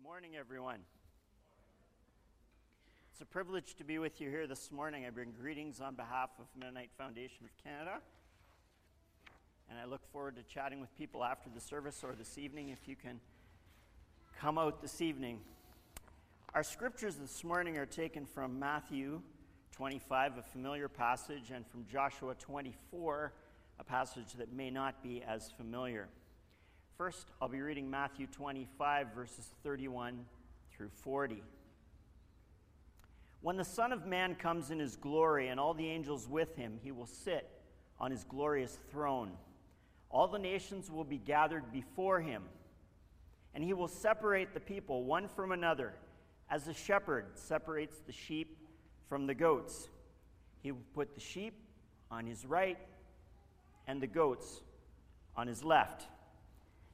Good morning, everyone. It's a privilege to be with you here this morning. I bring greetings on behalf of Mennonite Foundation of Canada. And I look forward to chatting with people after the service or this evening if you can come out this evening. Our scriptures this morning are taken from Matthew 25, a familiar passage, and from Joshua 24, a passage that may not be as familiar. First, I'll be reading Matthew 25, verses 31 through 40. When the Son of Man comes in his glory and all the angels with him, he will sit on his glorious throne. All the nations will be gathered before him, and he will separate the people one from another, as a shepherd separates the sheep from the goats. He will put the sheep on his right and the goats on his left.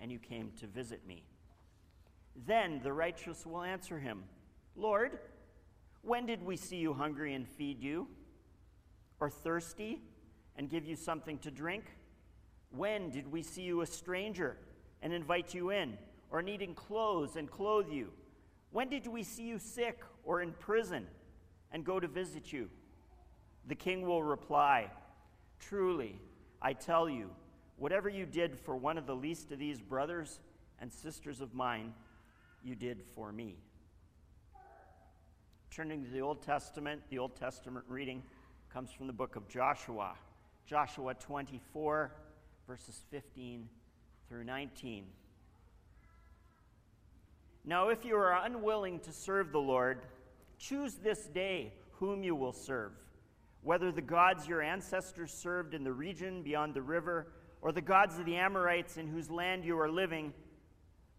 and you came to visit me. Then the righteous will answer him, Lord, when did we see you hungry and feed you, or thirsty and give you something to drink? When did we see you a stranger and invite you in, or needing clothes and clothe you? When did we see you sick or in prison and go to visit you? The king will reply, Truly, I tell you, Whatever you did for one of the least of these brothers and sisters of mine, you did for me. Turning to the Old Testament, the Old Testament reading comes from the book of Joshua, Joshua 24, verses 15 through 19. Now, if you are unwilling to serve the Lord, choose this day whom you will serve, whether the gods your ancestors served in the region beyond the river or the gods of the Amorites in whose land you are living.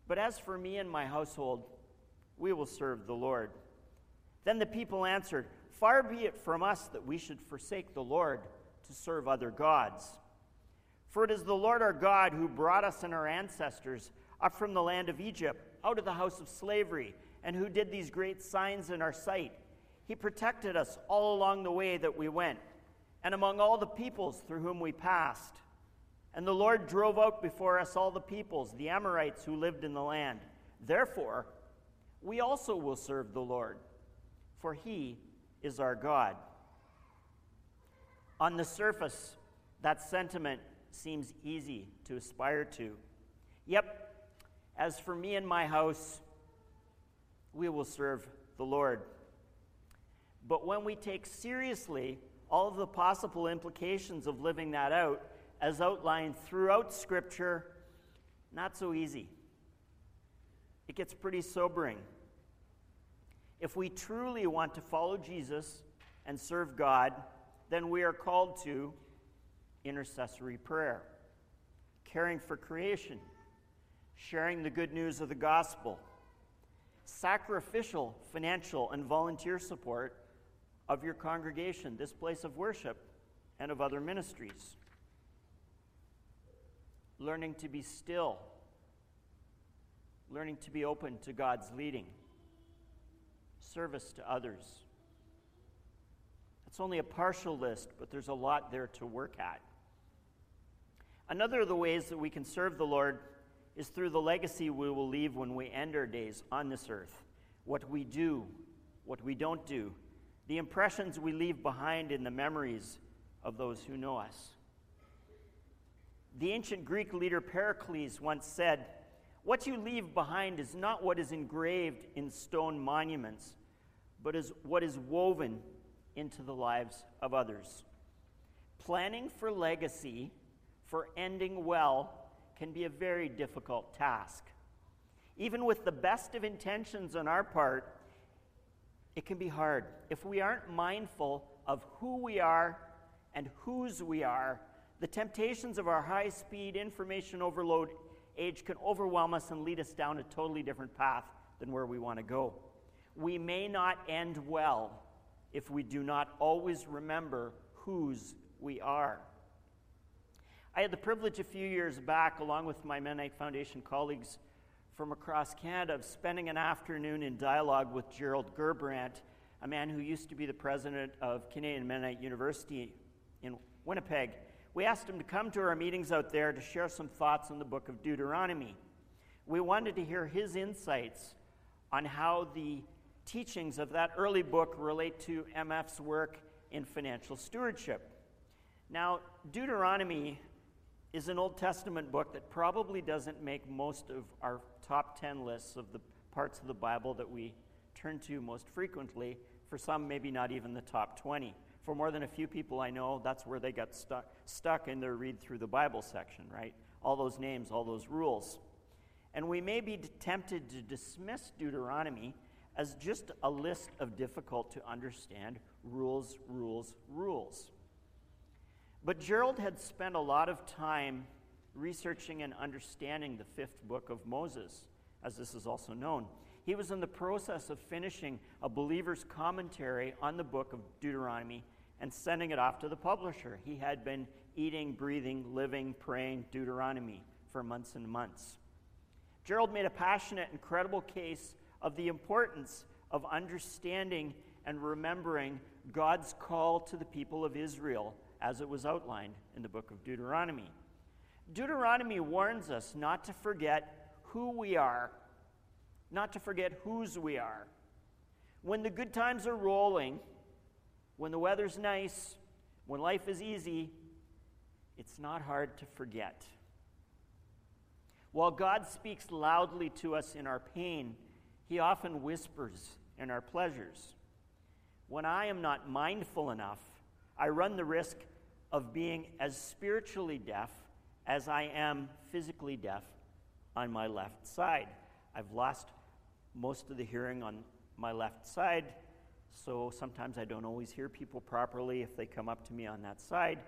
But as for me and my household, we will serve the Lord. Then the people answered, Far be it from us that we should forsake the Lord to serve other gods. For it is the Lord our God who brought us and our ancestors up from the land of Egypt, out of the house of slavery, and who did these great signs in our sight. He protected us all along the way that we went, and among all the peoples through whom we passed. And the Lord drove out before us all the peoples, the Amorites who lived in the land. Therefore, we also will serve the Lord, for he is our God. On the surface, that sentiment seems easy to aspire to. Yep, as for me and my house, we will serve the Lord. But when we take seriously all of the possible implications of living that out, as outlined throughout Scripture, not so easy. It gets pretty sobering. If we truly want to follow Jesus and serve God, then we are called to intercessory prayer, caring for creation, sharing the good news of the gospel, sacrificial financial and volunteer support of your congregation, this place of worship, and of other ministries learning to be still, learning to be open to God's leading, service to others. It's only a partial list, but there's a lot there to work at. Another of the ways that we can serve the Lord is through the legacy we will leave when we end our days on this earth. What we do, what we don't do, the impressions we leave behind in the memories of those who know us. The ancient Greek leader Pericles once said, What you leave behind is not what is engraved in stone monuments, but is what is woven into the lives of others. Planning for legacy, for ending well, can be a very difficult task. Even with the best of intentions on our part, it can be hard if we aren't mindful of who we are and whose we are the temptations of our high speed information overload age can overwhelm us and lead us down a totally different path than where we want to go. We may not end well if we do not always remember whose we are. I had the privilege a few years back, along with my Mennonite Foundation colleagues from across Canada, of spending an afternoon in dialogue with Gerald Gerbrandt, a man who used to be the president of Canadian Mennonite University in Winnipeg. We asked him to come to our meetings out there to share some thoughts on the book of Deuteronomy. We wanted to hear his insights on how the teachings of that early book relate to MF's work in financial stewardship. Now, Deuteronomy is an Old Testament book that probably doesn't make most of our top 10 lists of the parts of the Bible that we turn to most frequently. For some, maybe not even the top 20. For more than a few people I know, that's where they got stuck, stuck in their read through the Bible section, right? All those names, all those rules. And we may be tempted to dismiss Deuteronomy as just a list of difficult to understand rules, rules, rules. But Gerald had spent a lot of time researching and understanding the fifth book of Moses, as this is also known. He was in the process of finishing a believer's commentary on the book of Deuteronomy and sending it off to the publisher. He had been eating, breathing, living, praying Deuteronomy for months and months. Gerald made a passionate, incredible case of the importance of understanding and remembering God's call to the people of Israel as it was outlined in the book of Deuteronomy. Deuteronomy warns us not to forget who we are, not to forget whose we are. When the good times are rolling, when the weather's nice, when life is easy, it's not hard to forget. While God speaks loudly to us in our pain, He often whispers in our pleasures. When I am not mindful enough, I run the risk of being as spiritually deaf as I am physically deaf on my left side. I've lost most of the hearing on my left side, so sometimes I don't always hear people properly if they come up to me on that side.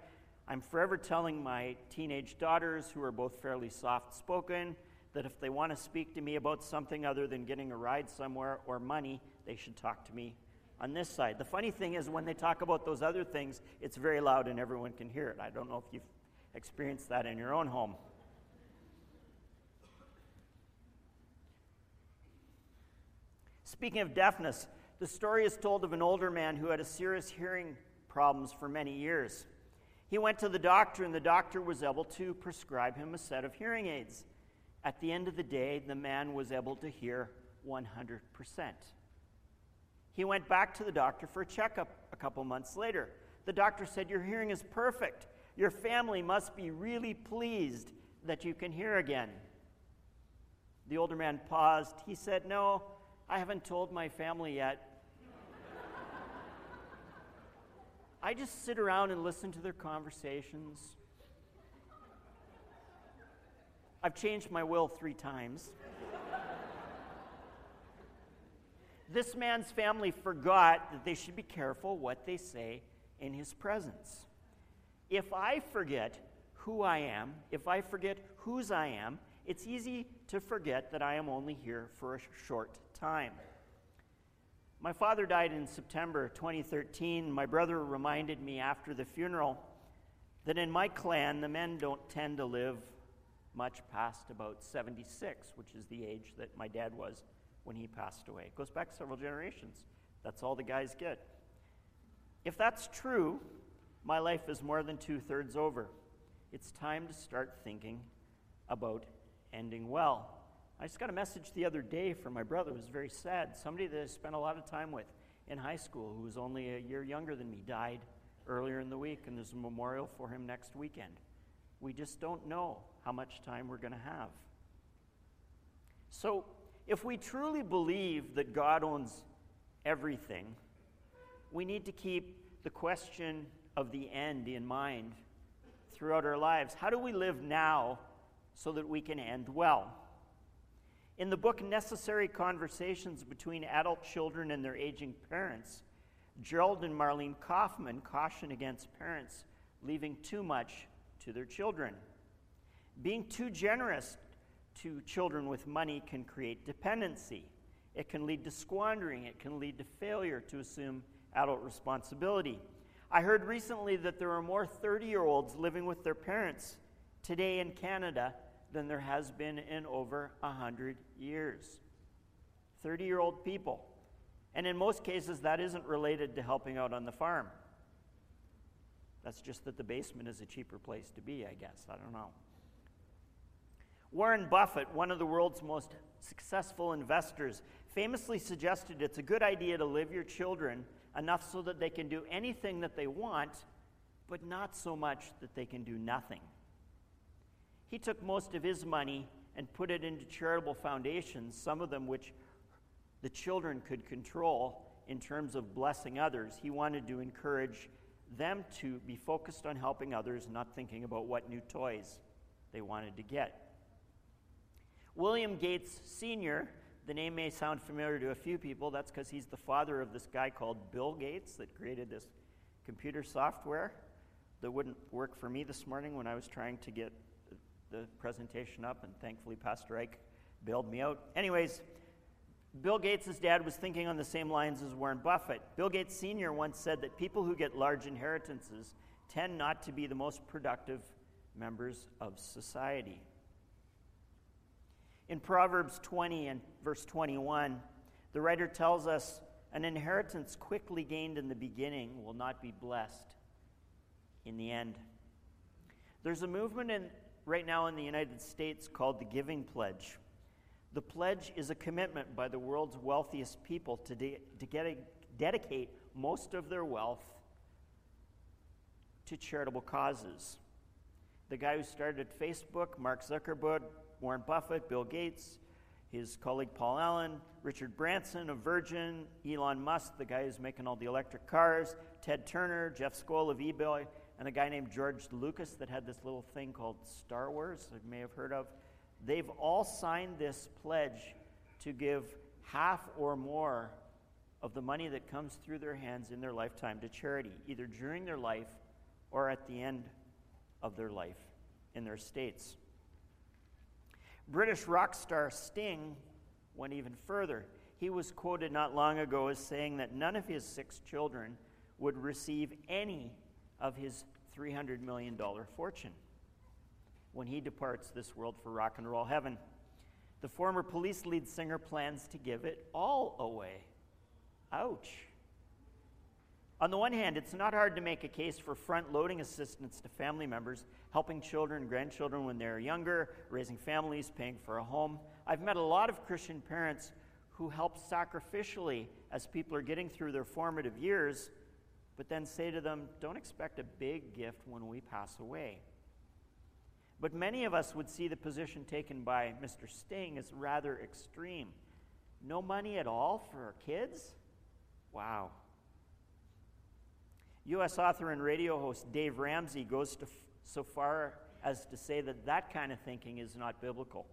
I'm forever telling my teenage daughters, who are both fairly soft spoken, that if they want to speak to me about something other than getting a ride somewhere or money, they should talk to me on this side. The funny thing is, when they talk about those other things, it's very loud and everyone can hear it. I don't know if you've experienced that in your own home. Speaking of deafness, the story is told of an older man who had a serious hearing problems for many years. He went to the doctor, and the doctor was able to prescribe him a set of hearing aids. At the end of the day, the man was able to hear 100%. He went back to the doctor for a checkup a couple months later. The doctor said, Your hearing is perfect. Your family must be really pleased that you can hear again. The older man paused. He said, No, I haven't told my family yet. I just sit around and listen to their conversations. I've changed my will three times. this man's family forgot that they should be careful what they say in his presence. If I forget who I am, if I forget whose I am, it's easy to forget that I am only here for a short time. My father died in September 2013. My brother reminded me after the funeral that in my clan, the men don't tend to live much past about 76, which is the age that my dad was when he passed away. It goes back several generations. That's all the guys get. If that's true, my life is more than two thirds over. It's time to start thinking about ending well. I just got a message the other day from my brother. It was very sad. Somebody that I spent a lot of time with in high school, who was only a year younger than me, died earlier in the week, and there's a memorial for him next weekend. We just don't know how much time we're going to have. So, if we truly believe that God owns everything, we need to keep the question of the end in mind throughout our lives. How do we live now so that we can end well? In the book Necessary Conversations Between Adult Children and Their Aging Parents, Gerald and Marlene Kaufman caution against parents leaving too much to their children. Being too generous to children with money can create dependency. It can lead to squandering. It can lead to failure to assume adult responsibility. I heard recently that there are more 30 year olds living with their parents today in Canada than there has been in over 100 years. 30 year old people. And in most cases, that isn't related to helping out on the farm. That's just that the basement is a cheaper place to be, I guess. I don't know. Warren Buffett, one of the world's most successful investors, famously suggested it's a good idea to live your children enough so that they can do anything that they want, but not so much that they can do nothing. He took most of his money and put it into charitable foundations, some of them which the children could control in terms of blessing others. He wanted to encourage them to be focused on helping others, not thinking about what new toys they wanted to get. William Gates Sr., the name may sound familiar to a few people. That's because he's the father of this guy called Bill Gates that created this computer software that wouldn't work for me this morning when I was trying to get the presentation up, and thankfully, Pastor Ike bailed me out. Anyways, Bill Gates' dad was thinking on the same lines as Warren Buffett. Bill Gates Sr. once said that people who get large inheritances tend not to be the most productive members of society. In Proverbs 20 and verse 21, the writer tells us an inheritance quickly gained in the beginning will not be blessed in the end. There's a movement in, right now in the United States called the Giving Pledge. The pledge is a commitment by the world's wealthiest people to, de- to get a, dedicate most of their wealth to charitable causes. The guy who started Facebook, Mark Zuckerberg, Warren Buffett, Bill Gates, his colleague Paul Allen, Richard Branson of Virgin, Elon Musk, the guy who's making all the electric cars, Ted Turner, Jeff Skoll of eBay, and a guy named George Lucas that had this little thing called Star Wars, you may have heard of. They've all signed this pledge to give half or more of the money that comes through their hands in their lifetime to charity, either during their life or at the end of their life in their states. British rock star Sting went even further. He was quoted not long ago as saying that none of his six children would receive any of his $300 million fortune when he departs this world for rock and roll heaven. The former police lead singer plans to give it all away. Ouch. On the one hand, it's not hard to make a case for front loading assistance to family members, helping children grandchildren when they're younger, raising families, paying for a home. I've met a lot of Christian parents who help sacrificially as people are getting through their formative years, but then say to them, Don't expect a big gift when we pass away. But many of us would see the position taken by Mr. Sting as rather extreme. No money at all for kids? Wow. U.S. author and radio host Dave Ramsey goes f- so far as to say that that kind of thinking is not biblical.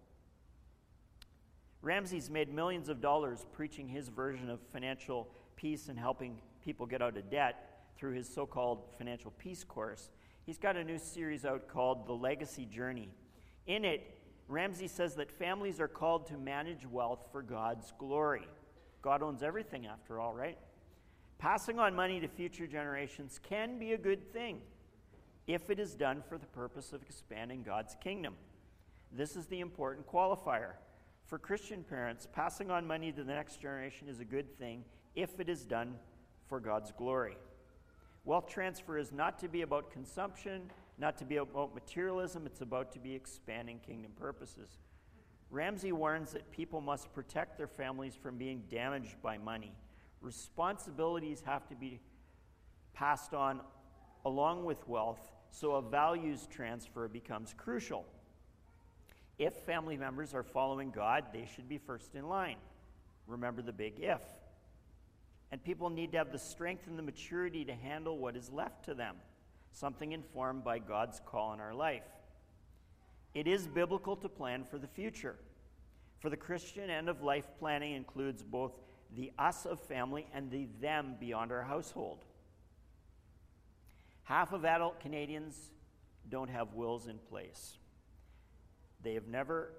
Ramsey's made millions of dollars preaching his version of financial peace and helping people get out of debt through his so called financial peace course. He's got a new series out called The Legacy Journey. In it, Ramsey says that families are called to manage wealth for God's glory. God owns everything, after all, right? Passing on money to future generations can be a good thing if it is done for the purpose of expanding God's kingdom. This is the important qualifier. For Christian parents, passing on money to the next generation is a good thing if it is done for God's glory. Wealth transfer is not to be about consumption, not to be about materialism, it's about to be expanding kingdom purposes. Ramsey warns that people must protect their families from being damaged by money. Responsibilities have to be passed on along with wealth, so a values transfer becomes crucial. If family members are following God, they should be first in line. Remember the big if. And people need to have the strength and the maturity to handle what is left to them, something informed by God's call in our life. It is biblical to plan for the future. For the Christian end of life planning includes both the us of family and the them beyond our household. Half of adult Canadians don't have wills in place. They have never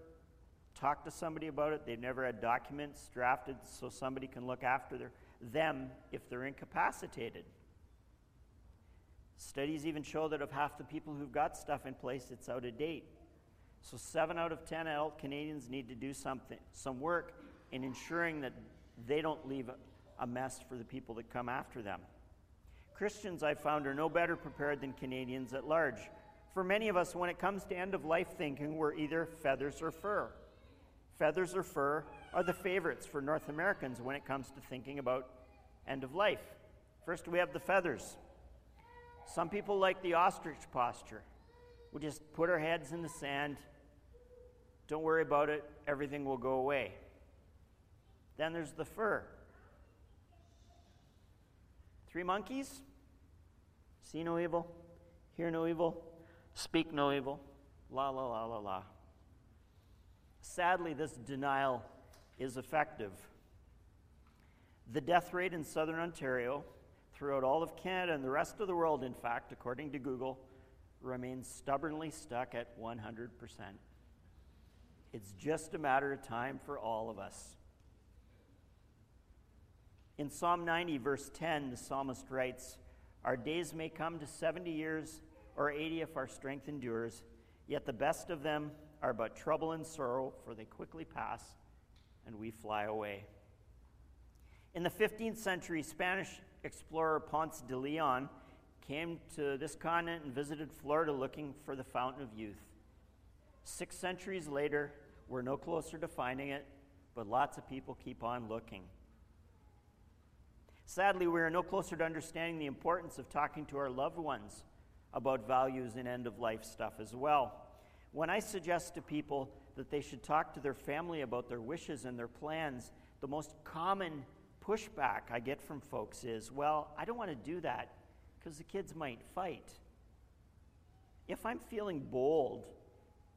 talked to somebody about it. They've never had documents drafted so somebody can look after their, them if they're incapacitated. Studies even show that of half the people who've got stuff in place, it's out of date. So, seven out of ten adult Canadians need to do something, some work in ensuring that they don't leave a mess for the people that come after them. Christians, I've found, are no better prepared than Canadians at large. For many of us, when it comes to end of life thinking, we're either feathers or fur. Feathers or fur are the favorites for North Americans when it comes to thinking about end of life. First, we have the feathers. Some people like the ostrich posture. We just put our heads in the sand, don't worry about it, everything will go away. Then there's the fur. Three monkeys, see no evil, hear no evil, speak no evil, la la la la la. Sadly, this denial is effective. The death rate in southern Ontario throughout all of Canada and the rest of the world, in fact, according to Google, remains stubbornly stuck at 100%. It's just a matter of time for all of us. In Psalm 90, verse 10, the psalmist writes, Our days may come to 70 years or 80 if our strength endures, yet the best of them are but trouble and sorrow, for they quickly pass and we fly away. In the 15th century, Spanish explorer Ponce de Leon came to this continent and visited Florida looking for the fountain of youth. Six centuries later, we're no closer to finding it, but lots of people keep on looking. Sadly, we are no closer to understanding the importance of talking to our loved ones about values and end of life stuff as well. When I suggest to people that they should talk to their family about their wishes and their plans, the most common pushback I get from folks is, well, I don't want to do that because the kids might fight. If I'm feeling bold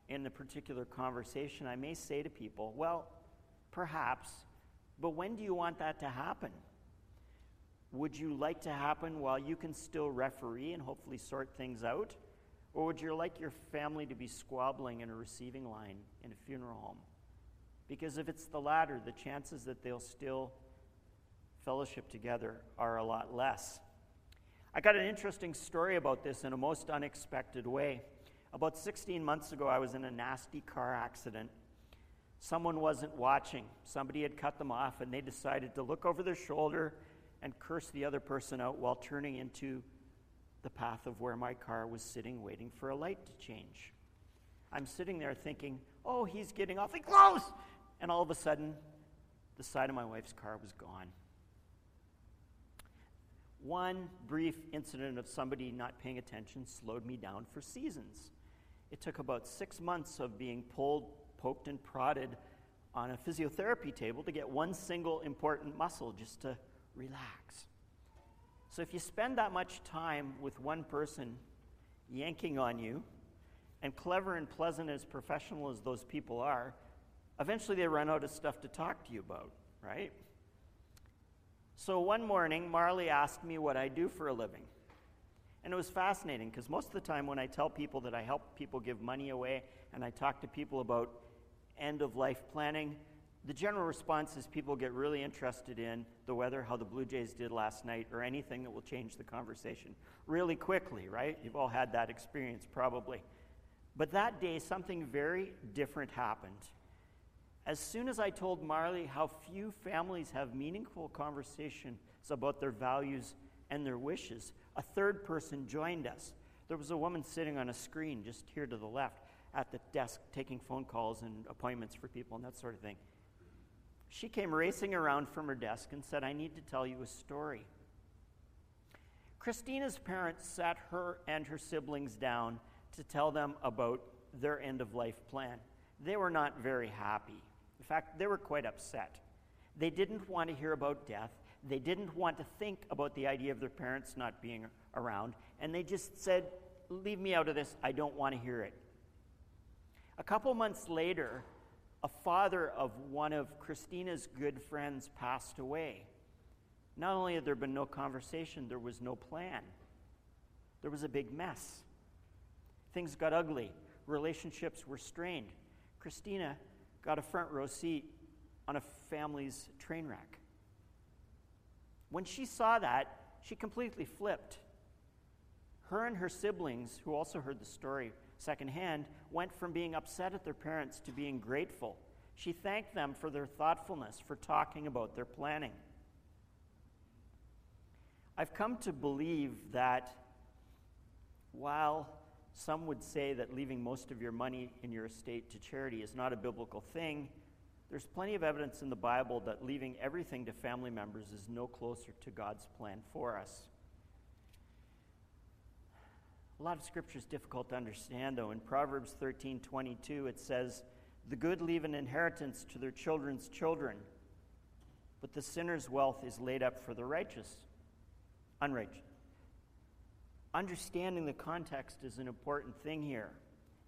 in a particular conversation, I may say to people, well, perhaps, but when do you want that to happen? Would you like to happen while you can still referee and hopefully sort things out? Or would you like your family to be squabbling in a receiving line in a funeral home? Because if it's the latter, the chances that they'll still fellowship together are a lot less. I got an interesting story about this in a most unexpected way. About 16 months ago, I was in a nasty car accident. Someone wasn't watching. Somebody had cut them off, and they decided to look over their shoulder and curse the other person out while turning into the path of where my car was sitting, waiting for a light to change. I'm sitting there thinking, oh, he's getting awfully close! And all of a sudden, the side of my wife's car was gone. One brief incident of somebody not paying attention slowed me down for seasons. It took about six months of being pulled, poked, and prodded on a physiotherapy table to get one single important muscle just to relax. So if you spend that much time with one person yanking on you, and clever and pleasant as professional as those people are, eventually they run out of stuff to talk to you about, right? So one morning, Marley asked me what I do for a living. And it was fascinating because most of the time, when I tell people that I help people give money away and I talk to people about end of life planning, the general response is people get really interested in the weather, how the Blue Jays did last night, or anything that will change the conversation really quickly, right? You've all had that experience probably. But that day, something very different happened. As soon as I told Marley how few families have meaningful conversations about their values and their wishes, a third person joined us. There was a woman sitting on a screen just here to the left at the desk taking phone calls and appointments for people and that sort of thing. She came racing around from her desk and said, I need to tell you a story. Christina's parents sat her and her siblings down to tell them about their end of life plan. They were not very happy. In fact, they were quite upset. They didn't want to hear about death. They didn't want to think about the idea of their parents not being around. And they just said, Leave me out of this. I don't want to hear it. A couple months later, a father of one of Christina's good friends passed away. Not only had there been no conversation, there was no plan. There was a big mess. Things got ugly. Relationships were strained. Christina got a front row seat on a family's train wreck. When she saw that, she completely flipped. Her and her siblings, who also heard the story secondhand, went from being upset at their parents to being grateful. She thanked them for their thoughtfulness, for talking about their planning. I've come to believe that while some would say that leaving most of your money in your estate to charity is not a biblical thing, there's plenty of evidence in the Bible that leaving everything to family members is no closer to God's plan for us. A lot of scripture is difficult to understand, though. In Proverbs 13 22, it says, The good leave an inheritance to their children's children, but the sinner's wealth is laid up for the righteous, unrighteous. Understanding the context is an important thing here.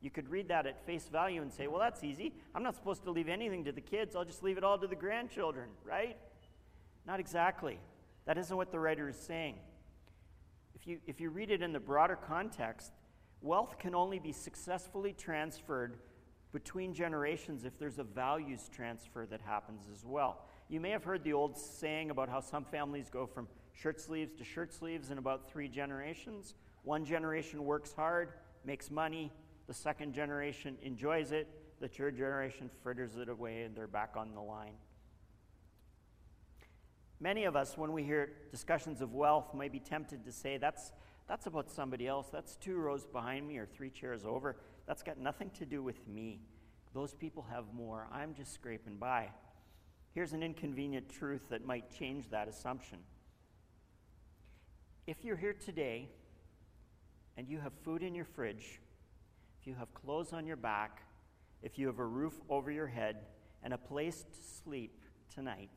You could read that at face value and say, well, that's easy. I'm not supposed to leave anything to the kids. I'll just leave it all to the grandchildren, right? Not exactly. That isn't what the writer is saying. If you, if you read it in the broader context, wealth can only be successfully transferred between generations if there's a values transfer that happens as well. You may have heard the old saying about how some families go from shirt sleeves to shirt sleeves in about three generations. One generation works hard, makes money, the second generation enjoys it, the third generation fritters it away, and they're back on the line. Many of us, when we hear discussions of wealth, might be tempted to say, that's, that's about somebody else. That's two rows behind me or three chairs over. That's got nothing to do with me. Those people have more. I'm just scraping by. Here's an inconvenient truth that might change that assumption. If you're here today and you have food in your fridge, if you have clothes on your back, if you have a roof over your head, and a place to sleep tonight,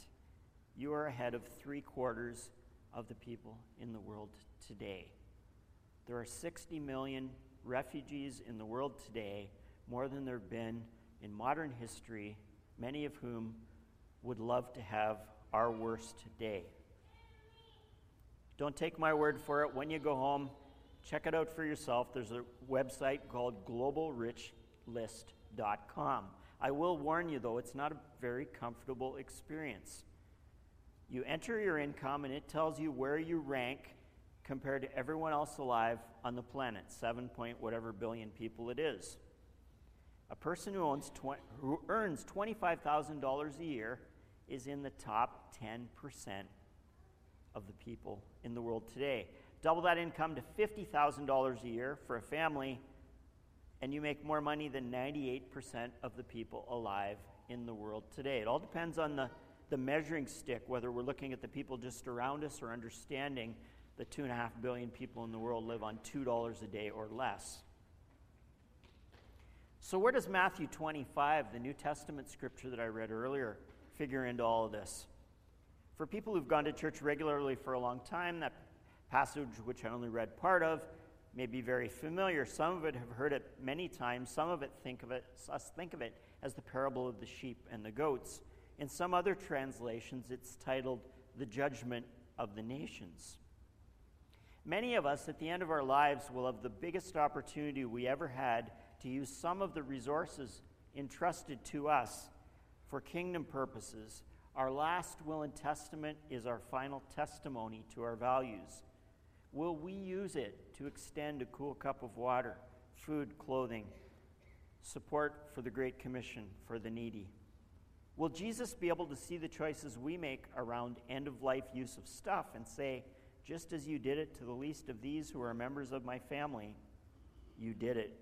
you are ahead of three quarters of the people in the world today. There are 60 million refugees in the world today, more than there have been in modern history, many of whom would love to have our worst day. Don't take my word for it. When you go home, check it out for yourself. There's a website called globalrichlist.com. I will warn you, though, it's not a very comfortable experience. You enter your income, and it tells you where you rank compared to everyone else alive on the planet, 7 point whatever billion people it is. A person who, owns who earns $25,000 a year is in the top 10% of the people in the world today. Double that income to $50,000 a year for a family, and you make more money than 98% of the people alive in the world today. It all depends on the, the measuring stick, whether we're looking at the people just around us or understanding that 2.5 billion people in the world live on $2 a day or less. So, where does Matthew 25, the New Testament scripture that I read earlier, figure into all of this? For people who've gone to church regularly for a long time, that passage, which I only read part of, may be very familiar. Some of it have heard it many times. Some of it think of it, us think of it as the parable of the sheep and the goats. In some other translations, it's titled The Judgment of the Nations. Many of us at the end of our lives will have the biggest opportunity we ever had to use some of the resources entrusted to us for kingdom purposes our last will and testament is our final testimony to our values. Will we use it to extend a cool cup of water, food, clothing, support for the Great Commission for the needy? Will Jesus be able to see the choices we make around end of life use of stuff and say, just as you did it to the least of these who are members of my family, you did it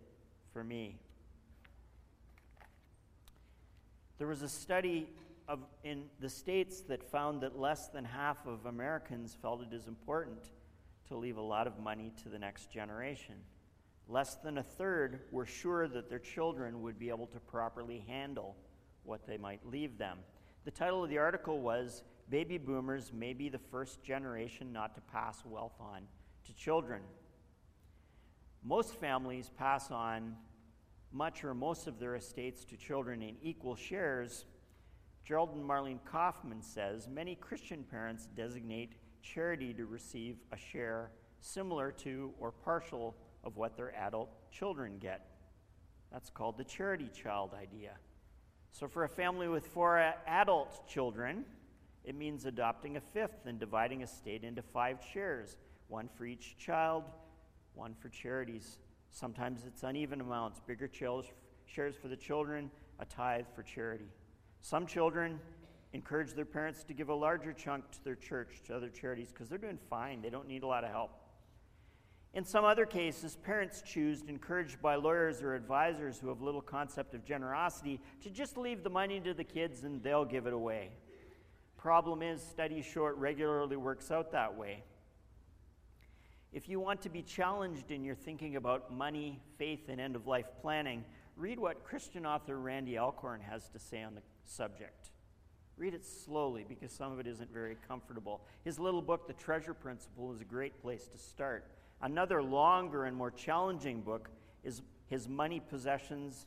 for me? There was a study of, in the states that found that less than half of Americans felt it is important to leave a lot of money to the next generation. Less than a third were sure that their children would be able to properly handle what they might leave them. The title of the article was Baby Boomers May Be the First Generation Not to Pass Wealth On to Children. Most families pass on much or most of their estates to children in equal shares Gerald and Marlene Kaufman says many Christian parents designate charity to receive a share similar to or partial of what their adult children get. That's called the charity child idea. So, for a family with four adult children, it means adopting a fifth and dividing a estate into five shares one for each child, one for charities. Sometimes it's uneven amounts, bigger shares for the children, a tithe for charity. Some children encourage their parents to give a larger chunk to their church, to other charities, because they're doing fine. They don't need a lot of help. In some other cases, parents choose, encouraged by lawyers or advisors who have little concept of generosity, to just leave the money to the kids and they'll give it away. Problem is, studies show it regularly works out that way. If you want to be challenged in your thinking about money, faith, and end of life planning, read what Christian author Randy Alcorn has to say on the subject. Read it slowly because some of it isn't very comfortable. His little book, The Treasure Principle, is a great place to start. Another longer and more challenging book is his Money, Possessions,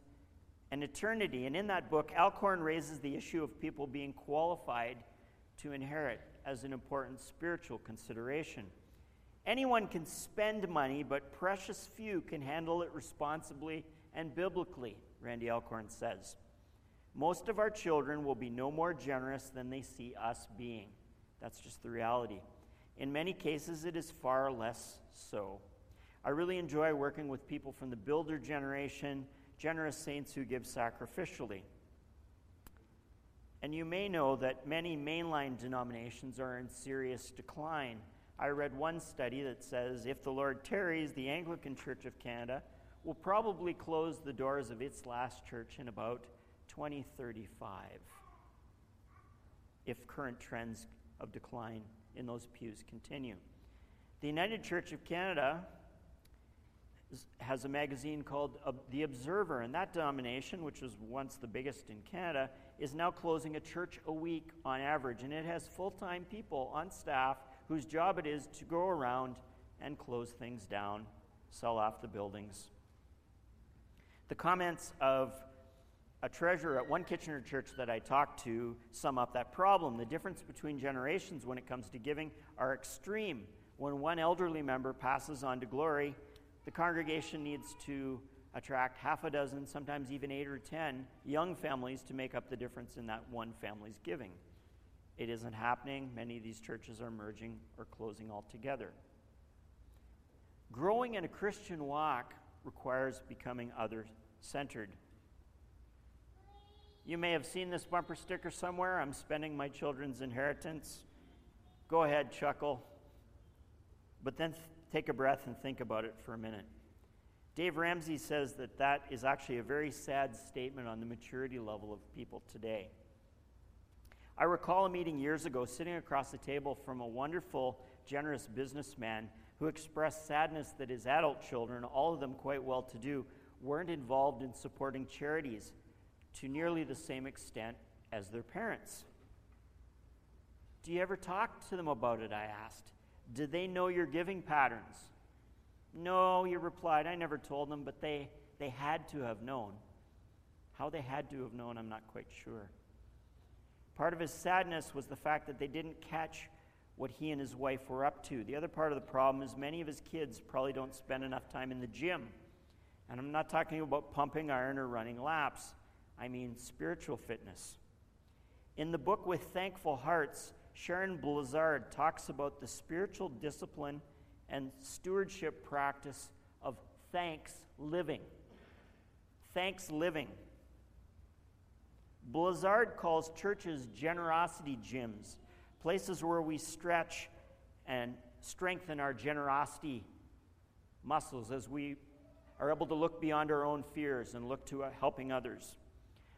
and Eternity. And in that book, Alcorn raises the issue of people being qualified to inherit as an important spiritual consideration. Anyone can spend money, but precious few can handle it responsibly and biblically, Randy Alcorn says. Most of our children will be no more generous than they see us being. That's just the reality. In many cases, it is far less so. I really enjoy working with people from the builder generation, generous saints who give sacrificially. And you may know that many mainline denominations are in serious decline. I read one study that says if the Lord tarries, the Anglican Church of Canada will probably close the doors of its last church in about 2035 if current trends of decline in those pews continue. The United Church of Canada has a magazine called uh, The Observer, and that denomination, which was once the biggest in Canada, is now closing a church a week on average, and it has full time people on staff whose job it is to go around and close things down, sell off the buildings. The comments of a treasurer at one Kitchener church that I talked to sum up that problem. The difference between generations when it comes to giving are extreme. When one elderly member passes on to glory, the congregation needs to attract half a dozen, sometimes even eight or ten young families to make up the difference in that one family's giving. It isn't happening. Many of these churches are merging or closing altogether. Growing in a Christian walk requires becoming other centered. You may have seen this bumper sticker somewhere. I'm spending my children's inheritance. Go ahead, chuckle. But then th- take a breath and think about it for a minute. Dave Ramsey says that that is actually a very sad statement on the maturity level of people today. I recall a meeting years ago sitting across the table from a wonderful, generous businessman who expressed sadness that his adult children, all of them quite well to do, weren't involved in supporting charities to nearly the same extent as their parents. Do you ever talk to them about it? I asked. Did they know your giving patterns? No, he replied. I never told them, but they, they had to have known. How they had to have known, I'm not quite sure. Part of his sadness was the fact that they didn't catch what he and his wife were up to. The other part of the problem is many of his kids probably don't spend enough time in the gym. And I'm not talking about pumping iron or running laps. I mean spiritual fitness. In the book With Thankful Hearts, Sharon Blizzard talks about the spiritual discipline and stewardship practice of thanks living. Thanks living. Blizzard calls churches generosity gyms, places where we stretch and strengthen our generosity muscles as we are able to look beyond our own fears and look to uh, helping others.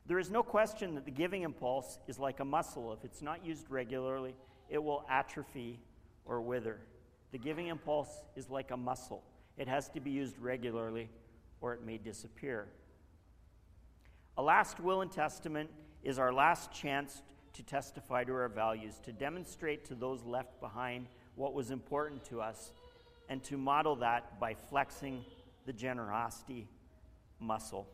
There is no question that the giving impulse is like a muscle. If it's not used regularly, it will atrophy or wither. The giving impulse is like a muscle, it has to be used regularly or it may disappear. A last will and testament is our last chance to testify to our values, to demonstrate to those left behind what was important to us, and to model that by flexing the generosity muscle.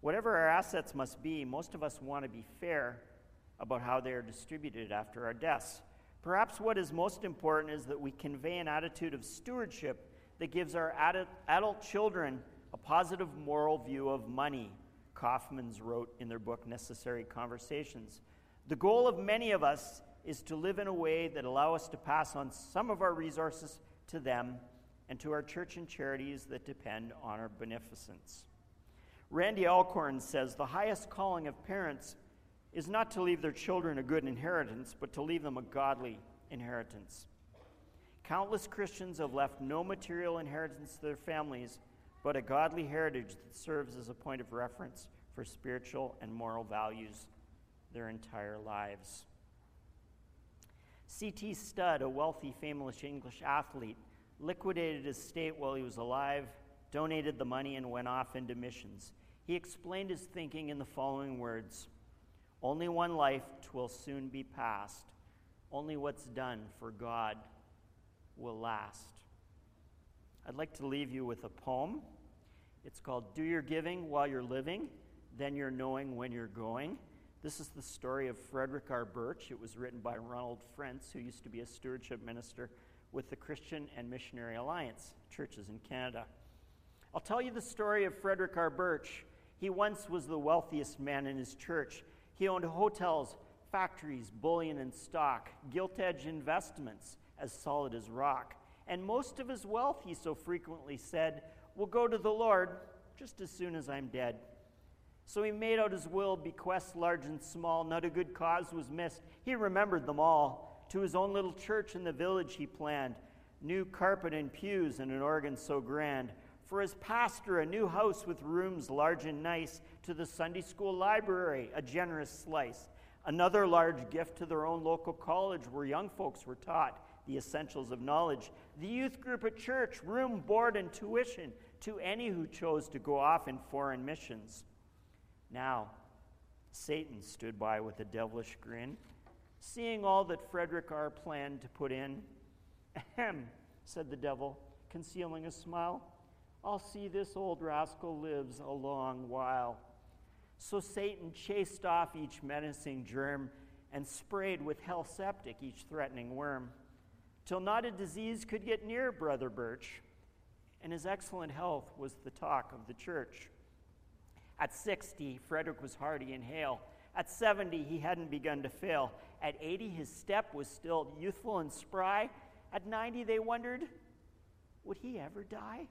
Whatever our assets must be, most of us want to be fair about how they are distributed after our deaths. Perhaps what is most important is that we convey an attitude of stewardship that gives our adult children a positive moral view of money, Kaufman's wrote in their book Necessary Conversations. The goal of many of us is to live in a way that allow us to pass on some of our resources to them and to our church and charities that depend on our beneficence. Randy Alcorn says the highest calling of parents is not to leave their children a good inheritance, but to leave them a godly inheritance. Countless Christians have left no material inheritance to their families, but a godly heritage that serves as a point of reference for spiritual and moral values their entire lives. C.T. Studd, a wealthy, famous English athlete, liquidated his estate while he was alive, donated the money, and went off into missions. He explained his thinking in the following words Only one life twill soon be past. Only what's done for God will last. I'd like to leave you with a poem. It's called Do Your Giving While You're Living, Then You're Knowing When You're Going. This is the story of Frederick R. Birch. It was written by Ronald Frentz, who used to be a stewardship minister with the Christian and Missionary Alliance churches in Canada. I'll tell you the story of Frederick R. Birch. He once was the wealthiest man in his church. He owned hotels, factories, bullion and stock, gilt edge investments as solid as rock. And most of his wealth, he so frequently said, will go to the Lord just as soon as I'm dead. So he made out his will, bequests large and small. Not a good cause was missed. He remembered them all to his own little church in the village he planned, new carpet and pews and an organ so grand. For his pastor, a new house with rooms large and nice. To the Sunday school library, a generous slice. Another large gift to their own local college where young folks were taught the essentials of knowledge. The youth group at church, room, board, and tuition to any who chose to go off in foreign missions. Now, Satan stood by with a devilish grin Seeing all that Frederick R. planned to put in, ahem, said the devil, concealing a smile, I'll see this old rascal lives a long while. So Satan chased off each menacing germ and sprayed with hell septic each threatening worm, till not a disease could get near Brother Birch, and his excellent health was the talk of the church. At 60, Frederick was hearty and hale. At 70, he hadn't begun to fail. At 80, his step was still youthful and spry. At 90, they wondered, would he ever die?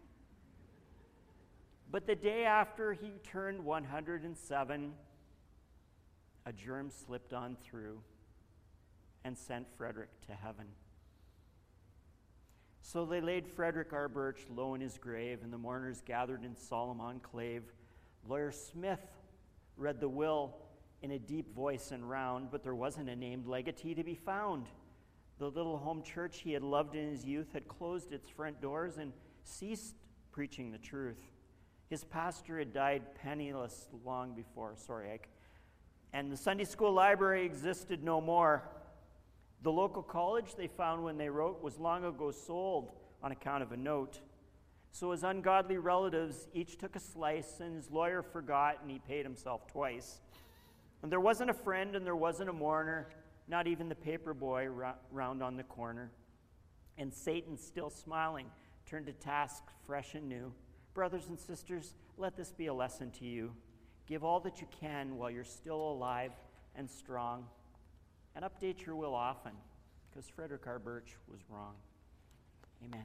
But the day after he turned 107, a germ slipped on through and sent Frederick to heaven. So they laid Frederick R. Birch low in his grave, and the mourners gathered in solemn enclave. Lawyer Smith read the will in a deep voice and round, but there wasn't a named legatee to be found. The little home church he had loved in his youth had closed its front doors and ceased preaching the truth. His pastor had died penniless long before, sorry, Ike. And the Sunday school library existed no more. The local college they found when they wrote was long ago sold on account of a note. So his ungodly relatives each took a slice, and his lawyer forgot, and he paid himself twice. And there wasn't a friend and there wasn't a mourner, not even the paper boy round on the corner. And Satan, still smiling, turned to task fresh and new. Brothers and sisters, let this be a lesson to you. Give all that you can while you're still alive and strong. And update your will often, because Frederick R. Birch was wrong. Amen.